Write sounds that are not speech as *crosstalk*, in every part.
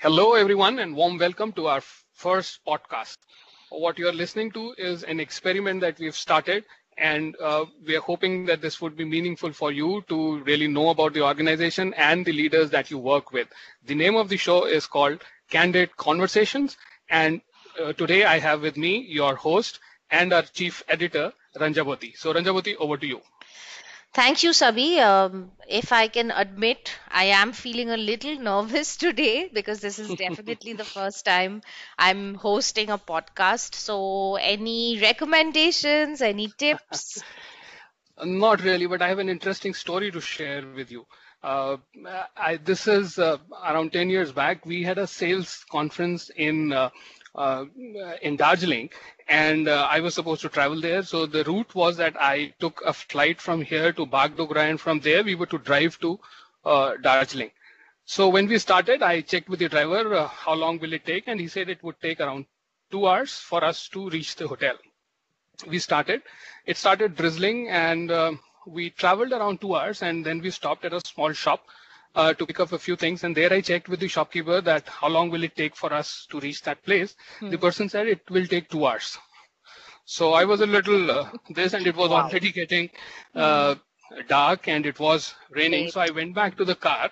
Hello, everyone, and warm welcome to our first podcast. What you're listening to is an experiment that we've started, and uh, we are hoping that this would be meaningful for you to really know about the organization and the leaders that you work with. The name of the show is called Candid Conversations, and uh, today I have with me your host and our chief editor, Ranjavati. So, Ranjavati, over to you. Thank you, Sabi. Um, if I can admit, I am feeling a little *laughs* nervous today because this is definitely the first time I'm hosting a podcast. So, any recommendations, any tips? *laughs* Not really, but I have an interesting story to share with you. Uh, I, this is uh, around 10 years back. We had a sales conference in uh, in Darjeeling, and uh, I was supposed to travel there. So the route was that I took a flight from here to Bagdogra, and from there we were to drive to uh, Darjeeling. So when we started, I checked with the driver uh, how long will it take, and he said it would take around two hours for us to reach the hotel. We started. It started drizzling, and uh, we traveled around two hours, and then we stopped at a small shop uh, to pick up a few things. And there I checked with the shopkeeper that how long will it take for us to reach that place. Hmm. The person said it will take two hours. So I was a little uh, this, and it was wow. already getting uh, hmm. dark, and it was raining. Great. So I went back to the car,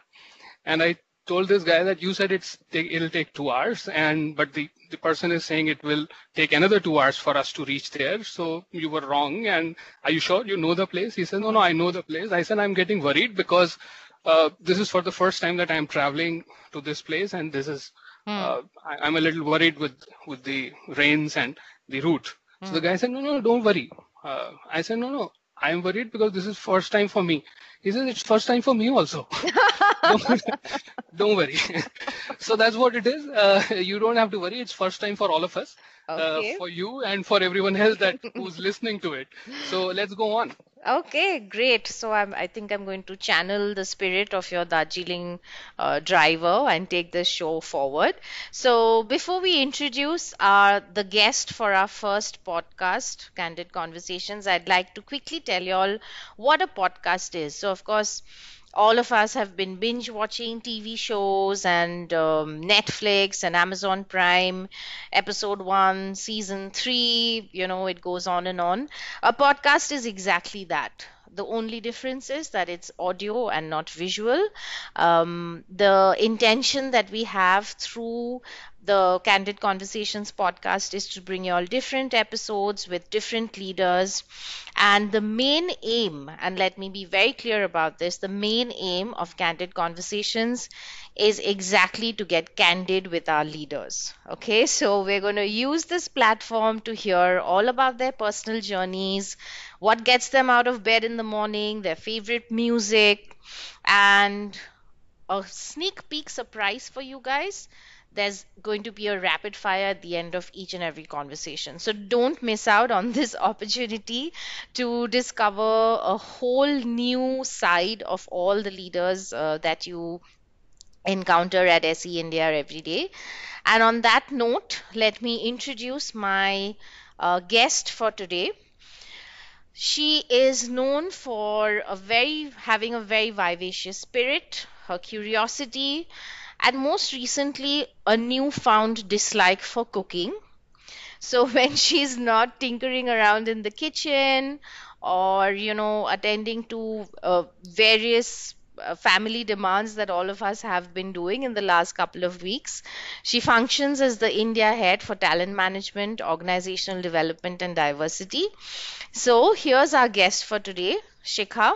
and I told this guy that you said it's it'll take two hours, and but the the person is saying it will take another two hours for us to reach there. So you were wrong. And are you sure you know the place? He said, no, no, I know the place. I said, I'm getting worried because uh, this is for the first time that I'm traveling to this place, and this is uh, I, am a little worried with with the rains and the route. Hmm. So the hmm. guy said, no, no, don't worry. Uh, I said, no, no, I am worried because this is first time for me. He says it's first time for me also. don't, *laughs* *laughs* don't, worry. *laughs* so that's what it is. Uh, you don't have to worry. It's first time for all of us, uh, for you and for everyone else that who's listening to it. So let's go on. Okay, great. So I'm, I think I'm going to channel the spirit of your Darjeeling uh, driver and take this show forward. So before we introduce our the guest for our first podcast, Candid Conversations, I'd like to quickly tell you all what a podcast is. So of course, all of us have been binge watching TV shows and um, Netflix and Amazon Prime, episode one, season three, you know, it goes on and on. A podcast is exactly that. The only difference is that it's audio and not visual. Um, the intention that we have through the Candid Conversations podcast is to bring you all different episodes with different leaders. And the main aim, and let me be very clear about this the main aim of Candid Conversations is exactly to get candid with our leaders. Okay, so we're going to use this platform to hear all about their personal journeys, what gets them out of bed in the morning, their favorite music, and a sneak peek surprise for you guys there's going to be a rapid fire at the end of each and every conversation. So don't miss out on this *laughs* opportunity to discover a whole new side of all the leaders uh, that you encounter at SE India every day. And on that note, let me introduce my uh, guest for today. She is known for a very having a very vivacious spirit, her curiosity, and most recently a newfound dislike for cooking. So *laughs* when she's not tinkering around in the kitchen or you know attending to uh, various uh, family demands that all of us have been doing in the last couple of weeks. She functions as the India head for talent management, organizational development, and diversity. So, here's our guest for today, Shikha.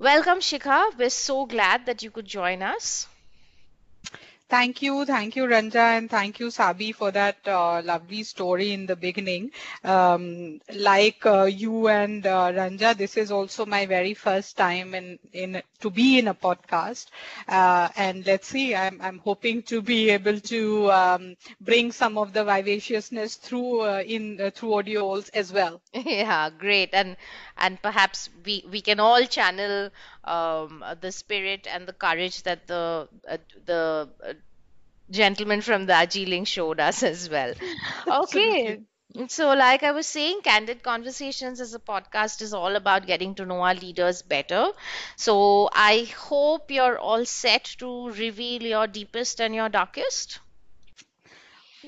Welcome, Shikha. We're so glad that you could join us. Thank you. Thank you, Ranja, and thank you, Sabi, for that uh, lovely story in the beginning. Um, like uh, you and uh, Ranja, this is also my very first time in, in to be in a podcast. Uh, and let's see, I'm, I'm hoping to be able to um, bring some of the vivaciousness through uh, in uh, through audios as well. *laughs* Yeah, great. And and perhaps we, we can all channel um, the spirit and the courage that the uh, the uh, gentleman from the Darjeeling showed us as well. *laughs* Okay. So, like I was saying, Candid Conversations as a podcast is all about getting to know our leaders better. So, I hope you're all set to reveal your deepest and your darkest.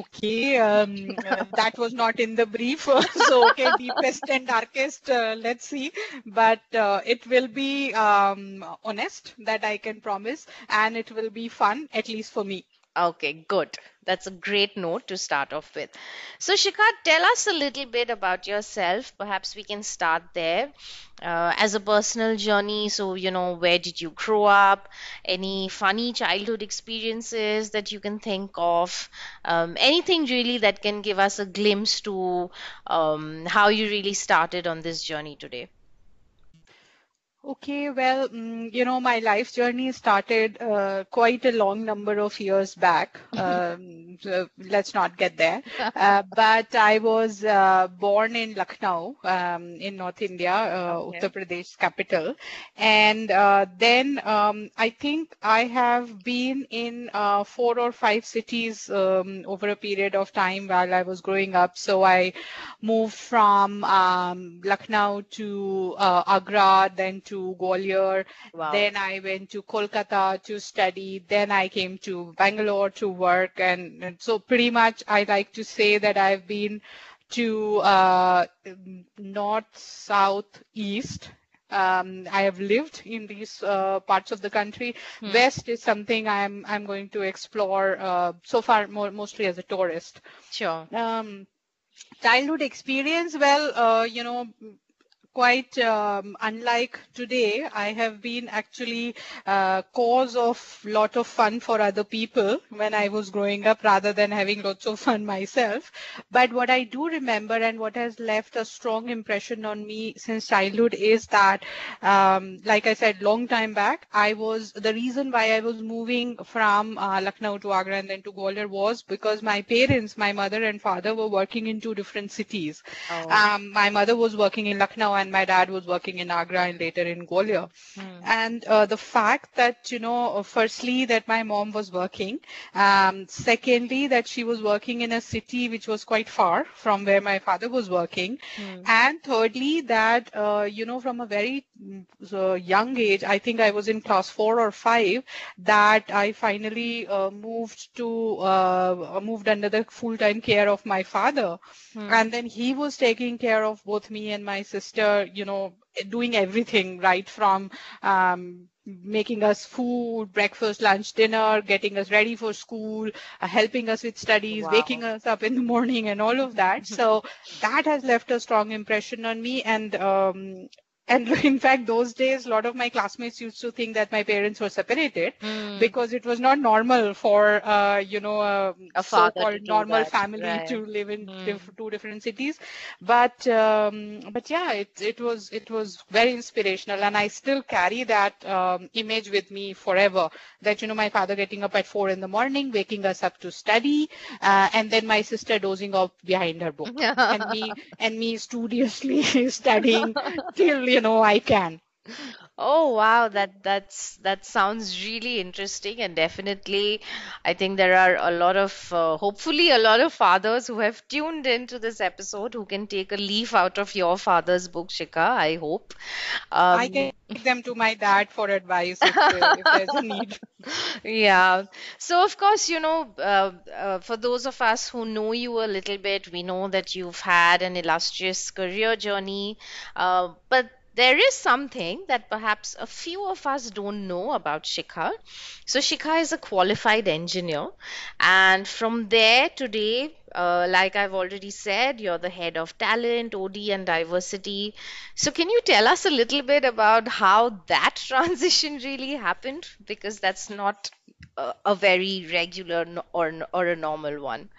Okay, um, uh, *laughs* that was not in the brief. *laughs* so, okay, deepest and darkest, uh, let's see. But uh, it will be um, honest, that I can promise, and it will be fun, at least for me. Okay, good. That's a great note to start off with. So, Shikha, tell us a little bit about yourself. Perhaps we can start there uh, as a personal journey. So, you know, where did you grow up? Any funny childhood experiences that you can think of? Um, anything really that can give us a glimpse to um, how you really started on this journey today? Okay, well, mm, you know, my life journey started uh, quite a long number of years back. *laughs* Um, so let's not get there. Uh, but I was uh, born in Lucknow, um, in North India, uh, okay. Uttar Pradesh capital. And uh, then um, I think I have been in uh, four or five cities um, over a period of time while I was growing up. So I moved from um, Lucknow to Agra, then to Gwalior. Wow. Then I went to Kolkata to study. Then I came to Bangalore to work. And, and so pretty much I like to say that I've been to uh, north, south, east. Um, I have lived in these uh, parts of the country. Hmm. West is something I'm I'm going to explore uh, so far more mostly as a tourist. Sure. Um, childhood experience well uh, you know quite um, unlike today. I have been actually uh, cause of lot of fun for other people when I was growing up rather than having lots of fun myself. But what I do remember and what has left a strong impression on me since childhood is that, um, like I said, long time back, I was the reason why I was moving from uh, Lucknow to Agra and then to Gwalior was because my parents, my mother and father were working in two different cities. Oh. Um, my mother was working in Lucknow and my dad was working in Agra and later in Gwalior. Hmm. And uh, the fact that, you know, firstly, that my mom was working, um, secondly, that she was working in a city which was quite far from where my father was working, hmm. and thirdly, that, uh, you know, from a very uh, young age, I think I was in class four or five, that I finally uh, moved to, uh, moved under the full-time care of my father. Hmm. And then he was taking care of both me and my sister you know, doing everything right from um, making us food, breakfast, lunch, dinner, getting us ready for school, uh, helping us with studies, wow. waking us up in the morning, and all of that. *laughs* so that has left a strong impression on me. And um, and *laughs* in fact, those days, a lot of my classmates used to think that my parents were separated mm. because it was not normal for, uh, you know, a, a so-called normal that. family right. to live in mm. diff- two different cities. But, um, but yeah, it, it was, it was very inspirational. And I still carry that um, image with me forever that, you know, my father getting up at four in the morning, waking us up to study, uh, and then my sister dozing off behind her book *laughs* and me, and me studiously *laughs* studying till, you know I can. Oh wow, that that's that sounds really interesting and definitely I think there are a lot of uh, hopefully a lot of fathers who have tuned into this episode who can take a leaf out of your father's book, Shikha. I hope. Um, I can take them to my dad for advice if, if there's a need. *laughs* Yeah. So of course, you know, uh, uh, for those of us who know you a little bit, we know that you've had an illustrious career journey, uh, but there is something that perhaps a few of us don't know about Shikha. So, Shikha is a qualified engineer, and from there today, uh, like I've already said, you're the head of talent, OD, and diversity. So, can you tell us a little bit about how that *laughs* transition really happened? Because that's not a, a very regular or, or a normal one.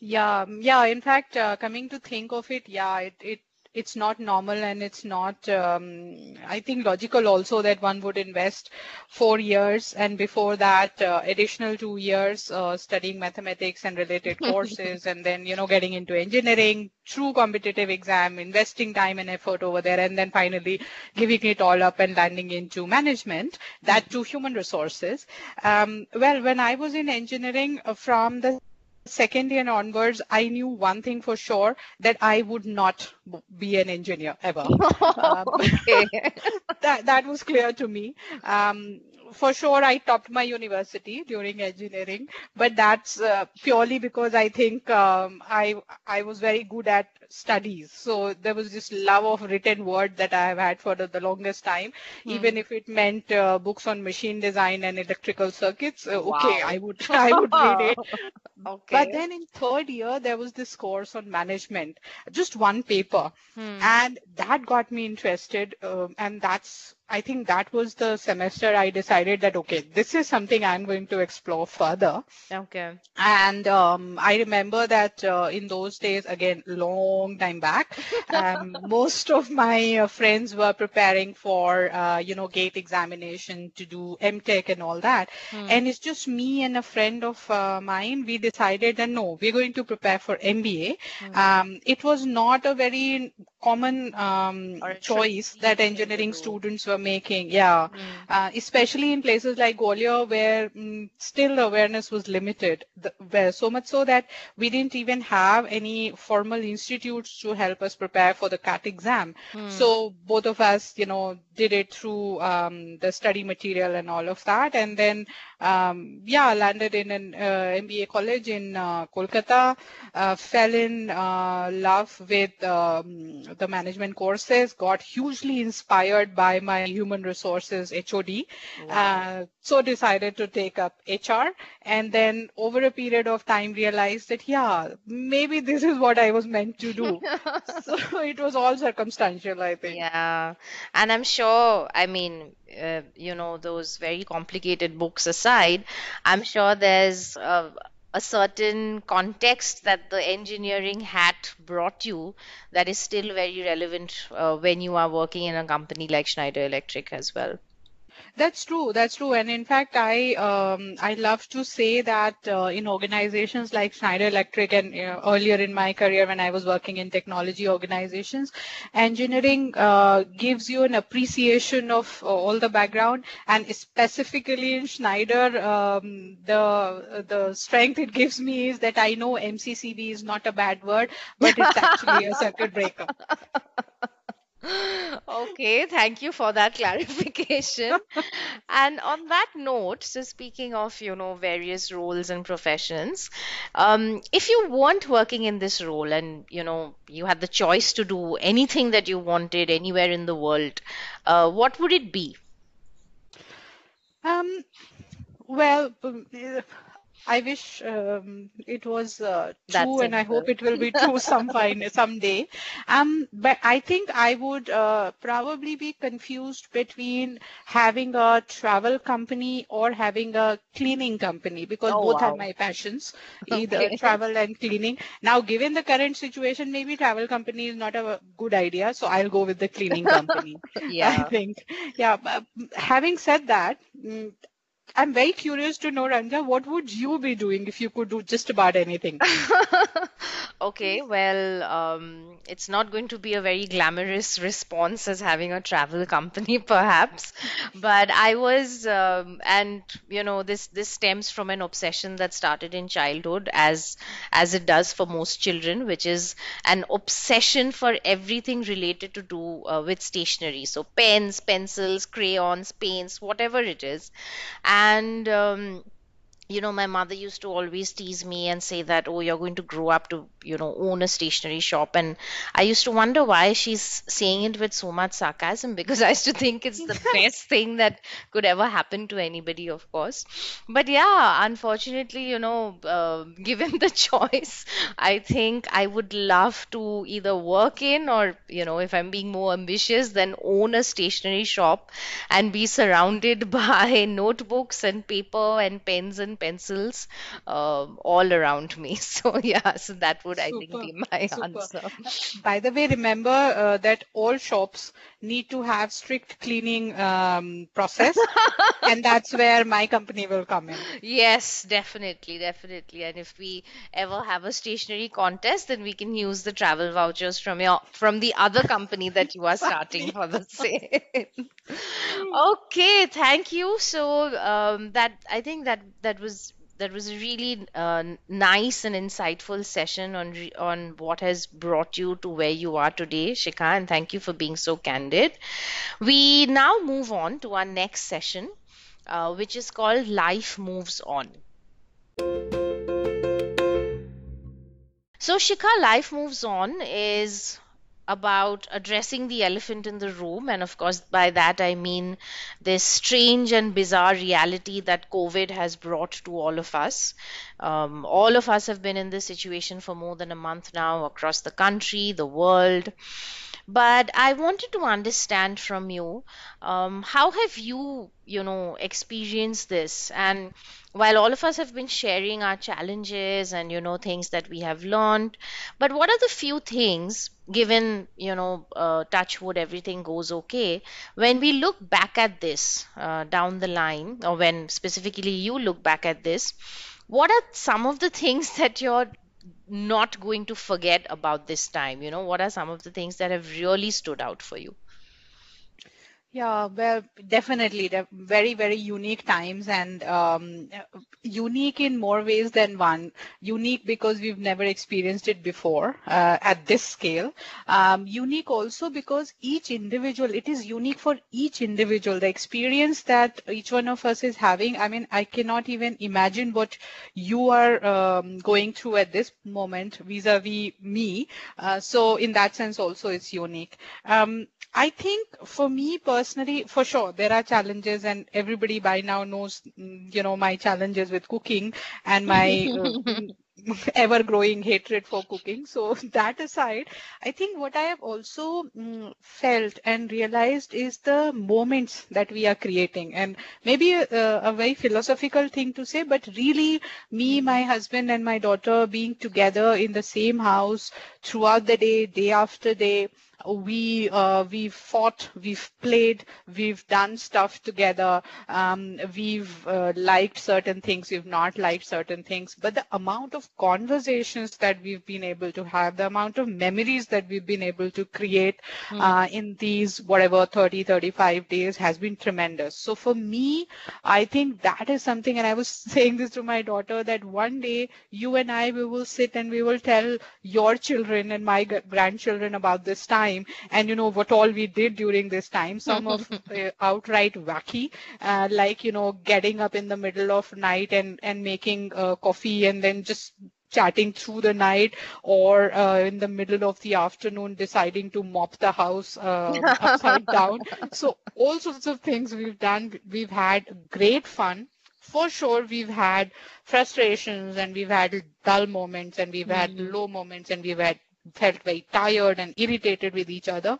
Yeah, yeah. In fact, uh, coming to think of it, yeah, it, it it's not normal and it's not um, i think logical also that one would invest four years and before that uh, additional two years uh, studying mathematics and related *laughs* courses and then you know getting into engineering true competitive exam investing time and effort over there and then finally giving it all up and landing into management. That to human resources. Um, well when i was in engineering uh, from the second year onwards, I knew one thing for sure that I would not be an engineer ever. *laughs* um, *laughs* that that was clear to me. Um, for sure, I topped my university during engineering, but that's uh, purely because I think um, I I was very good at studies. So there was this love of written word that I have had for the, the longest time, hmm. even if it meant uh, books on machine design and electrical circuits. Uh, wow. Okay, I would *laughs* I would read it. *laughs* okay. But then in third year there was this course on management, just one paper, hmm. and that got me interested, um, and that's I think that was the semester I decided that okay, this is something I'm going to explore further. Okay. And um, I remember that uh, in those days, again, long time back, *laughs* um, most of my uh, friends were preparing for uh, you know gate examination to do MTech and all that, hmm. and it's just me and a friend of uh, mine. We decided that no, we're going to prepare for MBA. Hmm. Um, it was not a very common um, choice that engineering students were making. Yeah, mm. uh, especially in places like Gwalior where mm, still awareness was limited. The, where, so much so that we didn't even have any formal institutes to help us prepare for the CAT exam. Mm. So both of us, you know, did it through um, the study material and all of that, and then um, yeah, landed in an uh, MBA college in uh, Kolkata, uh, fell in uh, love with um, the management courses, got hugely inspired by my human resources HOD, wow. Uh, so decided to take up HR, and then over a period of time realized that yeah, maybe this is what I was meant to do. *laughs* so it was all circumstantial, I think. Yeah, and I'm sure. I mean, uh, you know, those very complicated books aside, I'm sure there's a, a certain context that the engineering hat brought you that is still very relevant uh, when you are working in a company like Schneider Electric as well. That's true. That's true. And in fact, I um, I love to say that uh, in organizations like Schneider Electric and uh, earlier in my career when I was working in technology organizations, engineering uh, gives you an appreciation of uh, all the background, and specifically in Schneider, um, the the strength it gives me is that I know MCCB is not a bad word, but it's actually a circuit breaker. *laughs* Okay, thank you for that clarification. And on that note, so speaking of, you know, various roles and professions, um, if you weren't working in this role and, you know, you had the choice to do anything that you wanted anywhere in the world, uh, what would it be? Um, well, I wish um, it was uh, true, and I hope it will be true some fine *laughs* someday. Um, but I think I would uh, probably be confused between having a travel company or having a cleaning company because oh, both wow. are my passions, *laughs* either okay. travel and cleaning. Now, given the current situation, maybe travel company is not a good idea, so I'll go with the cleaning company. *laughs* yeah, I think. Yeah. but having said that. I'm very curious to know, Ranja, what would you be doing if you could do just about anything? *laughs* okay, well, um, it's not going to be a very glamorous response as having a travel company, *laughs* perhaps. But I was, um, and you know, this this stems from an obsession that started in childhood, as as it does for most children, which is an obsession for everything related to do uh, with stationery. So pens, pencils, crayons, paints, whatever it is. And and um, you know, my mother used to always tease me and say that, oh, you're going to grow up to, you know, own a stationery shop. And I used to wonder why she's saying it with so much sarcasm *laughs* because I used to think it's the *laughs* best thing that could ever happen to anybody, of course. But yeah, unfortunately, you know, uh, *laughs* given the choice, I think I would love to either work in or, you know, if I'm being more ambitious, then own a stationery shop and be surrounded by notebooks and paper and pens and pencils um, all around me. *laughs* So yeah, so that would I think be my super. answer. *laughs* By the way, remember uh, that all shops need to have strict cleaning um, process, *laughs* and that's where my company will come in. Yes, definitely, definitely. And if we ever have a stationery contest, then we can use the travel vouchers from your from the other company that you are starting for the same. Okay, thank you. So um, that I think that that was that was a really uh, nice and insightful session on re on what has brought you to where you are today, Shikha, and thank you for being so candid. We now move on to our next session, uh, which is called Life Moves On. So, Shikha, Life Moves On is about addressing the elephant in the room. And of course, by that I mean this strange and bizarre reality that COVID has brought to all of us. Um, all of us have been in this situation for more than a month now across the country, the world. But I wanted to understand from you, um, how have you, you know, experienced this? And while all of us have been sharing our challenges and, you know, things that we have learned, but what are the few things, given, you know, uh, touch wood, everything goes okay, when we look back at this uh, down the line, or when specifically you look back at this, what are some of the things *laughs* that you're not going to forget about this time? You know, what are some of the things that have really stood out for you? Yeah, well, definitely. They're very, very unique times and um, unique in more ways than one. Unique because we've never experienced it before uh, at this scale. Um, unique also because each individual, it is unique for each individual. The experience that each one of us is having, I mean, I cannot even imagine what you are um, going through at this moment vis-a-vis me. Uh, so in that sense also it's unique. Um, I think for me personally, for sure, there are challenges, and everybody by now knows, mm, you know, my challenges with cooking and my uh, *laughs* ever growing hatred for cooking. So, *laughs* that aside, I think what I have also mm, felt and realized is the moments that we are creating. And maybe a, a very philosophical thing to say, but really, me, my husband, and my daughter being together in the same house throughout the day, day after day we uh, we've fought, we've played, we've done stuff together. Um, we've uh, liked certain things, we've not liked certain things. But the amount of conversations that we've been able to have, the amount of memories that we've been able to create Mm. uh, in these whatever 30, 35 days has been tremendous. So for me, I think that is something, and I was *laughs* saying this to my daughter that one day you and I we will sit and we will tell your children and my grandchildren about this time and you know what all we did during this time? Some of *laughs* uh, outright wacky uh, like you know getting up in the middle of night and and making uh, coffee and then just chatting through the night or uh, in the middle of the afternoon deciding to mop the house uh, *laughs* upside down. So all sorts of things we've done. We've had great fun. For sure we've had frustrations and we've had dull moments and we've had Mm. low moments and we've had felt very tired and irritated with each other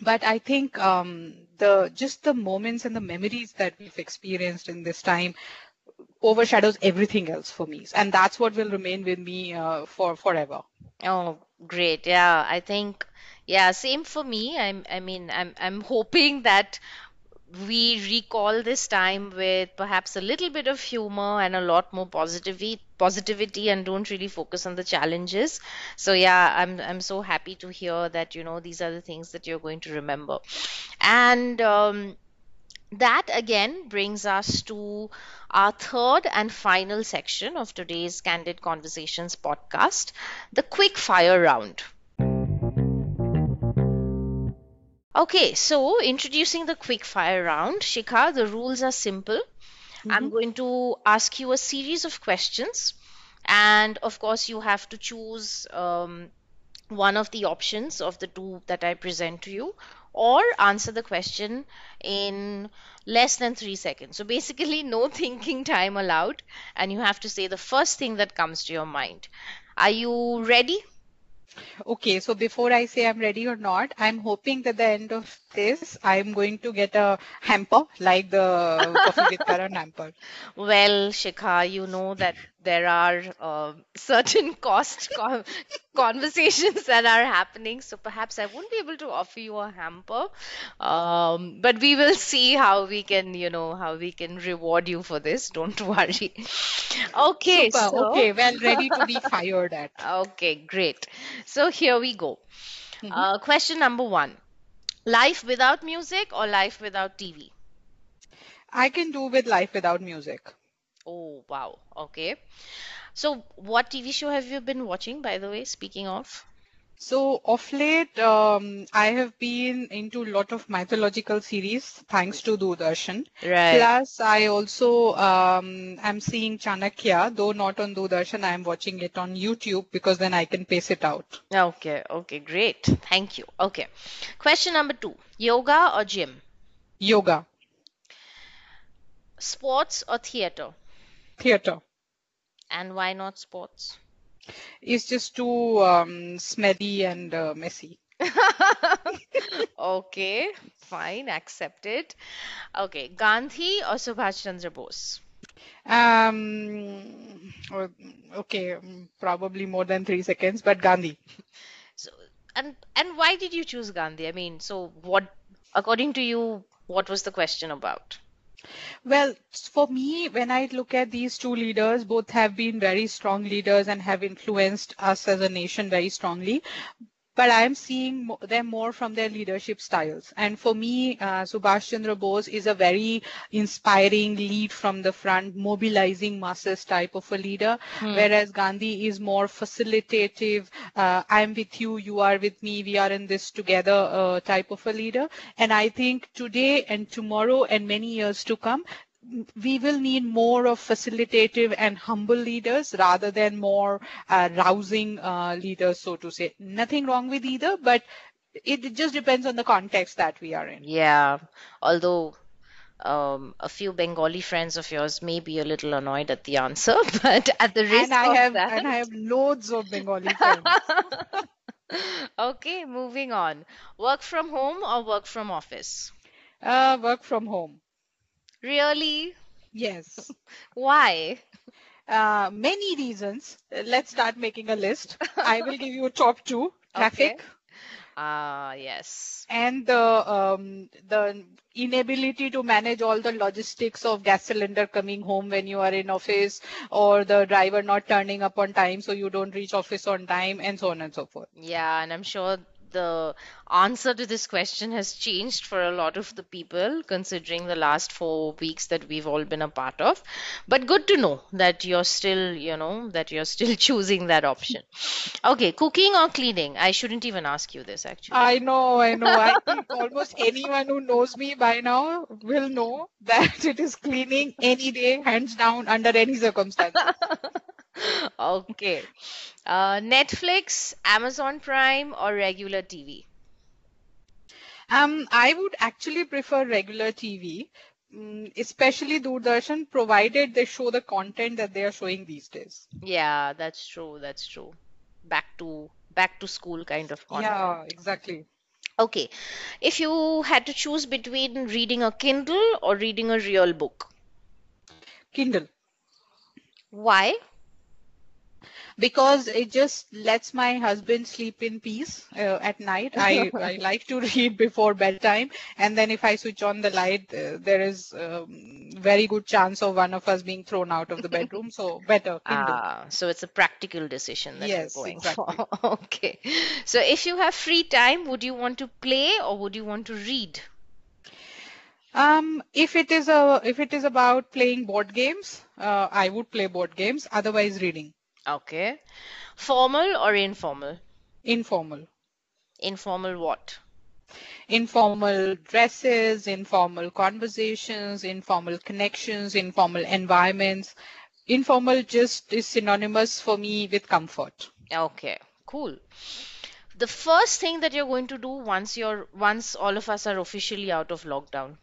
but i think um, the just the moments and the memories that we've experienced in this time overshadows everything else for me and that's what will remain with me uh, for forever Oh, great. Yeah, I think yeah, same for me. I'm I mean, I'm I'm hoping that we recall this time with perhaps a little bit of humor and a lot more positivity positivity and don't really focus on the challenges. So yeah, I'm I'm so happy to hear that, you know, these are the things that you're going to remember. And um that again brings us to our third and final section of today's Candid Conversations podcast, the quick fire round. Okay, so introducing the quick fire round, Shikha, the rules are simple. I'm going to ask you a series of questions, and of course, you have to choose um, one of the options of the two that I present to you, or answer the question in less than three seconds. So basically, no *laughs* thinking time allowed, and you have to say the first thing that comes to your mind. Are you ready? Okay, so before I say I'm ready or not, I'm hoping that the end of this, I'm going to get a hamper like the Coffee with Karan hamper. *laughs* Well, Shikha, you know that there are uh, certain *laughs* cost con conversations that are happening, so perhaps I won't be able to offer you a hamper. Um, but we will see how we can, you know, how we can reward you for this. Don't *laughs* worry. Okay, Super. so Okay, well, ready to be *laughs* fired at. okay, great. So here we go. Mhm. Uh, question number one. Life without music or life without TV? I can do with life without music. Oh, wow. Okay. So, what TV show have you been watching, by the way, speaking of? So of late, um, I have been into a lot of mythological series thanks to Doordarshan. Right. Plus, I also um, am seeing Chanakya, though not on Doordarshan. I am watching it on YouTube because then I can pace it out. Okay, okay, great. Thank you. Okay. Question number two. Yoga or gym? Yoga, Sports or theater? Theater. And why not sports? It's just too um, smelly and uh, messy. *laughs* Okay, fine, accepted. Okay, Gandhi or Subhash Chandra Bose? Um, okay, um, probably more than three seconds, but Gandhi. So, and and why did you choose Gandhi? I mean, so what, according to you, what was the question about? Well, for me, when I look at these two leaders, both have been very strong leaders and have influenced us as a nation very strongly. But I'm seeing them more from their leadership styles. And for me, uh, Subhash Chandra Bose is a very inspiring lead from the front, mobilizing masses type of a leader. Hmm. Whereas Gandhi is more facilitative, uh, I'm with you, you are with me, we are in this together uh, type of a leader. And I think today and tomorrow and many years to come, we will need more of facilitative and humble leaders rather than more uh, rousing uh, leaders, so to say. Nothing wrong with either, but it, it just depends on the context that we are in. Yeah, although um, a few Bengali friends of yours may be a little annoyed at the answer, *laughs* but at the risk And I of have that. and I have loads of Bengali friends. *laughs* Okay, moving on. Work from home or work from office? Uh, work from home. Really? Yes. *laughs* Why? Uh, many reasons. Uh, Let's start making a list. *laughs* I will give you top two: traffic Ah, yes. and the um, the inability to manage all the logistics of gas cylinder coming home when you are in office, or the driver not turning up on time, so you don't reach office on time, and so on and so forth. Yeah, and I'm sure the answer to this question has changed for a lot of the people, considering the last four weeks that we've all been a part of. But good to know that you're still, you know, that you're still *laughs* choosing that option. Okay, cooking or cleaning? I shouldn't even ask you this actually. I know, I know. I think almost anyone who knows me by now will know that *laughs* it is cleaning any day, hands down, under any circumstances. Okay. Uh, Netflix, Amazon Prime, or regular TV? Um, I would actually prefer regular TV, mm, especially Doordarshan, provided they show the content that they are showing these days. Yeah, that's true. That's true. Back to back to school kind of content. Yeah, exactly. Okay. If you had to choose between reading a Kindle or reading a real book, Kindle. why? Because it just lets my husband sleep in peace uh, at night. I, *laughs* I like to *laughs* read before bedtime, and then if I switch on the light, uh, there is um, very good chance of one of us being thrown out of the bedroom. So better *laughs* Kindle. Ah, so it's a practical decision that you're Yes, going exactly. for. Okay. So if you have free time, would you want to play or would you want to read? Um, if it is a if it is about playing board games, uh, I would play board games. Otherwise, reading. Okay. Formal or informal? Informal. Informal what? Informal dresses, informal conversations, informal connections, informal environments. Informal just is synonymous for me with comfort. Okay, cool. The first thing that you're going to do once you're once all of us are officially out of lockdown.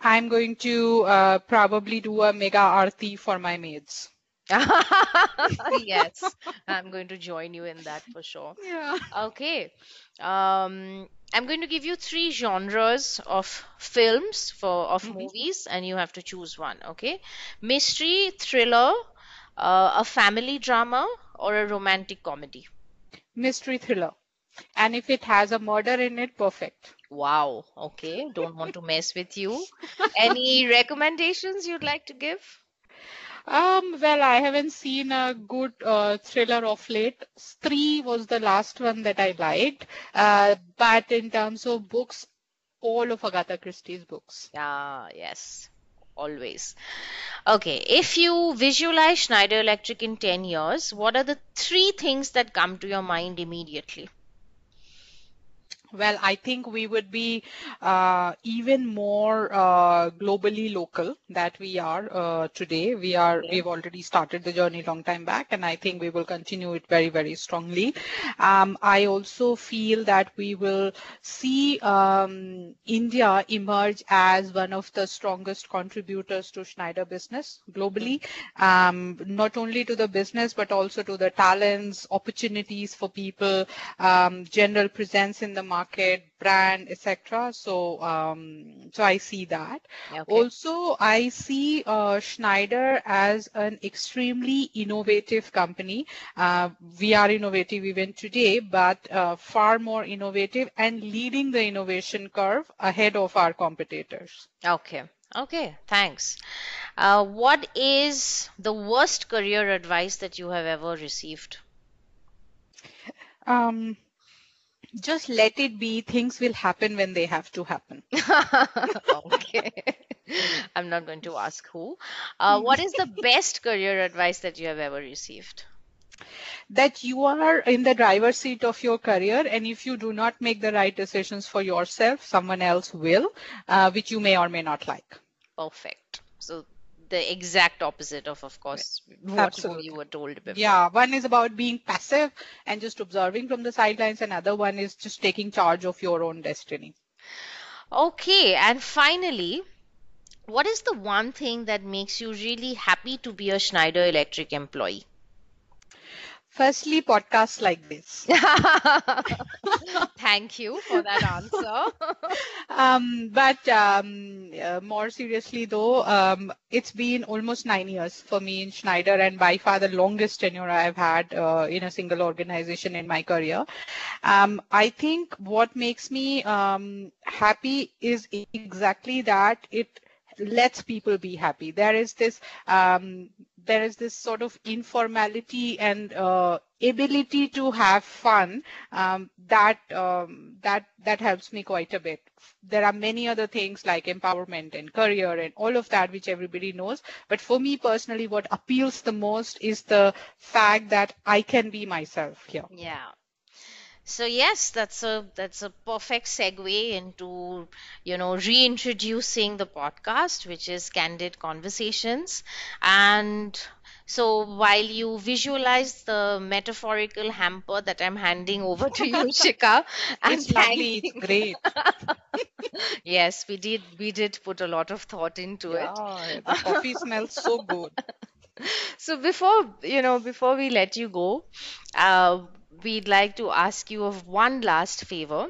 I'm going to uh, probably do a mega arti for my maids. *laughs* Yes, I'm going to join you in that for sure. Yeah. Okay. Um, I'm going to give you three genres of films for of Mhm. movies, and you have to choose one. Okay. Mystery, thriller, uh, a family drama, or a romantic comedy. Mystery thriller. And if it has a murder in it, perfect. Wow. Okay. Don't want to mess with you. Any recommendations you'd like to give? Um, well, I haven't seen a good uh, thriller of late. Three was the last one that I liked. Uh, but in terms of books, all of Agatha Christie's books. Ah, yes. Always. Okay. If you visualize Schneider Electric in 10 years, what are the three things that come to your mind immediately? Well, I think we would be uh, even more uh, globally local that we are uh, today. We are Okay. we've already started the journey long time back, and I think we will continue it very very strongly. Um, I also feel that we will see um, India emerge as one of the strongest contributors to Schneider business globally, um, not only to the business but also to the talents, opportunities for people, um, general presence in the market, brand, etc. So, um, so I see that. Okay. Also, I see uh, Schneider as an extremely innovative company. Uh, we are innovative even today, but uh, far more innovative and leading the innovation curve ahead of our competitors. Okay. Okay. Thanks. Uh, what is the worst career advice that you have ever received? Um, just let it be. Things will happen when they have to happen. *laughs* Okay. I'm not going to ask who. Uh, what is the best career advice that you have ever received? that you are in the driver's seat of your career and if you do not make the right decisions for yourself someone else will uh, which you may or may not like Perfect. So the exact opposite of, of course, what Absolutely. you were told before. yeah one is about being passive and just observing from the sidelines Another one is just taking charge of your own destiny Okay, and finally, what is the one thing that makes you really happy to be a Schneider Electric employee? Firstly podcasts like this. *laughs* Thank you for that answer. *laughs* um, but um, uh, more seriously though um, it's been almost nine years for me in schneider and by far the longest tenure i've had uh, in a single organization in my career. Um, i think what makes me um, happy is exactly that it lets people be happy. There is this um, there is this sort of informality and uh, ability to have fun um, that um, that that helps me quite a bit. There are many other things like empowerment and career and all of that which everybody knows. But for me personally, what appeals the most is the fact that I can be myself here. Yeah. So yes, that's a that's a perfect segue into, you know, reintroducing the podcast, which is Candid Conversations. And so while you visualize the metaphorical hamper that I'm handing over to you, *laughs* Shikha, and It's lovely. It's great. *laughs* yes, we did we did put a lot of thought into it. The coffee smells so good. *laughs* So before, you know, before we let you go, uh, we'd like to ask you of one last favor.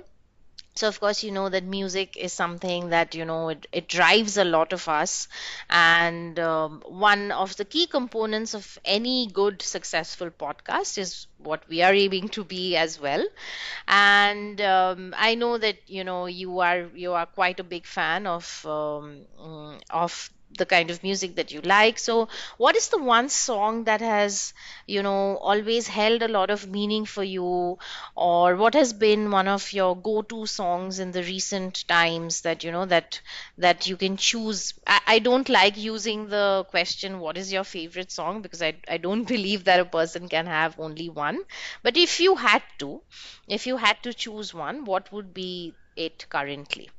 So of course, you know that music is something that, you know, it, it drives a lot of us. And um, one of the key components of any good, successful podcast is what we are aiming to be as well. And um, I know that, you know, you are you are quite a big fan of um, mm, of the kind of music that you like. So, what is the one song that has, you know, always held a lot of meaning for you, or what has been one of your go-to songs in the recent times that, you know, that that you can choose? I, I don't like using the question, what is your favorite song? Because I, I don't *laughs* believe that a person can have only one. But if you had to, if you had to choose one, what would be it currently?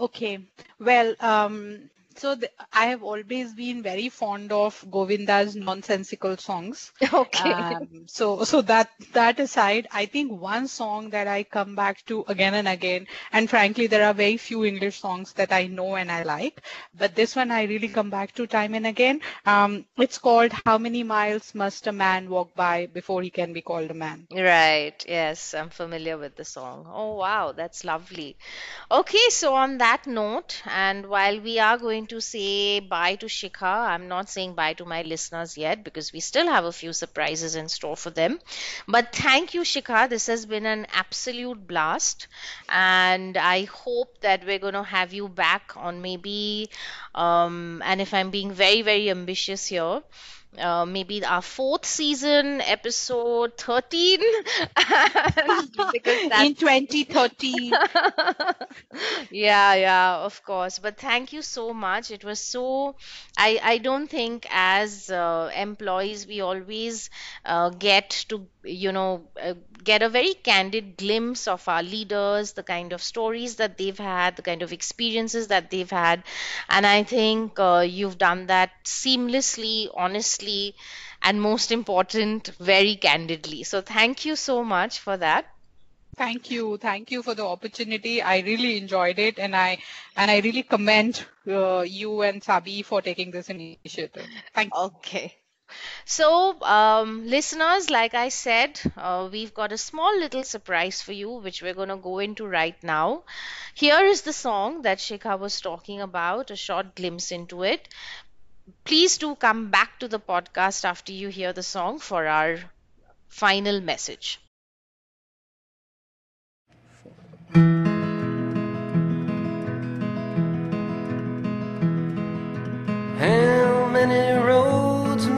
Okay. Well, um, so the, I have always been very fond of Govinda's nonsensical songs. Okay. Um, so so that that aside, I think one song that I come back to again and again, and frankly, there are very few English songs that I know and I like, but this one I really come back to time and again. Um, it's called "How Many Miles Must a Man Walk By Before He Can Be Called a Man." Right. Yes, I'm familiar with the song. Oh, wow, that's lovely. Okay, so on that note, and while we are going to say bye to Shikha, I'm not saying bye to my listeners yet because we still have a few surprises in store for them. But thank you, Shikha. This has been an absolute blast. And I hope that we're going to have you back on maybe, um, and if I'm being very, very ambitious here, uh, maybe our fourth season, episode 13. *laughs* because In 2013. *laughs* yeah, yeah, of course. But thank you so much. It was so, I, I don't think as uh, employees we always uh, get to, you know, uh, get a very candid glimpse of our leaders, the kind of stories that they've had, the kind of experiences that they've had. And I think uh, you've done that seamlessly, honestly, and most important, very candidly. So thank you so much for that. Thank you. Thank you for the opportunity. I really enjoyed it and I and I really commend uh, you and Sabi for taking this initiative. Thank you. Okay. So, um, listeners, like I said, uh, we've got a small little surprise for you, which we're going to go into right now. Here is the song that Shikha was talking about, a short glimpse into it. Please do come back to the podcast after you hear the song for our final message. How many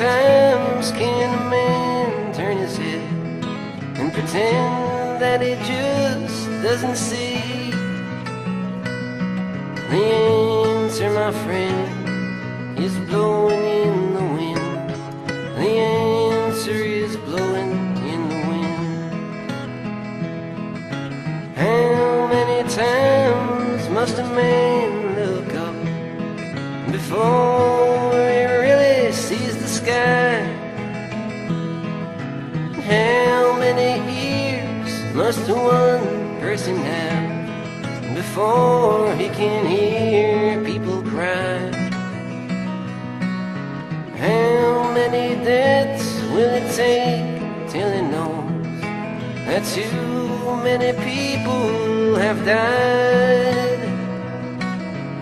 Times can a man turn his head and pretend that he just doesn't see? The answer, my friend, is blowing in the wind. The answer is blowing in the wind. How many times must a man look up before How many ears must one person have before he can hear people cry? How many deaths will it take till he knows that too many people have died?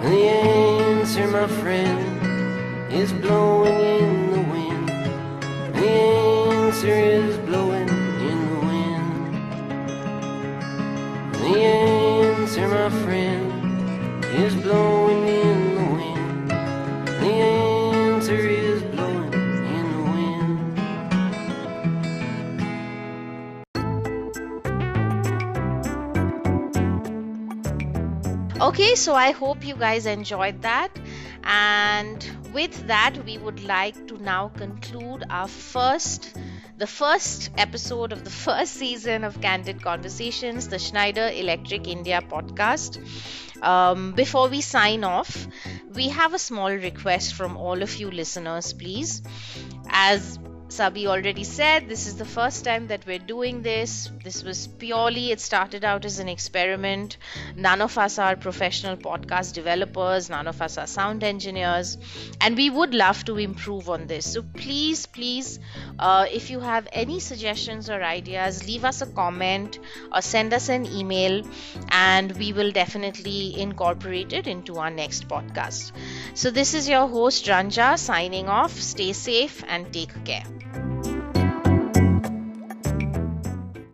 The answer, my friend, is blowing in the wind. The answer is blowing in the wind. The answer is blowing in the wind. Okay, so I hope you guys enjoyed that. And with that, we would like to now conclude our first, the first episode of the first season of Candid Conversations, the Schneider Electric India podcast. Um, before we sign off, we have a small request from all of you listeners, please. As Sabi already said, this is the first time that we're doing this. This was purely, it started out as an experiment. None of us are professional podcast developers, none of us are sound engineers, and we would love to improve on this. So please, please, uh, if you have any suggestions or ideas, leave us a comment or send us an email, and we will definitely incorporate it into our next podcast. So, this is your host Ranja signing off. Stay safe and take care. Thank you.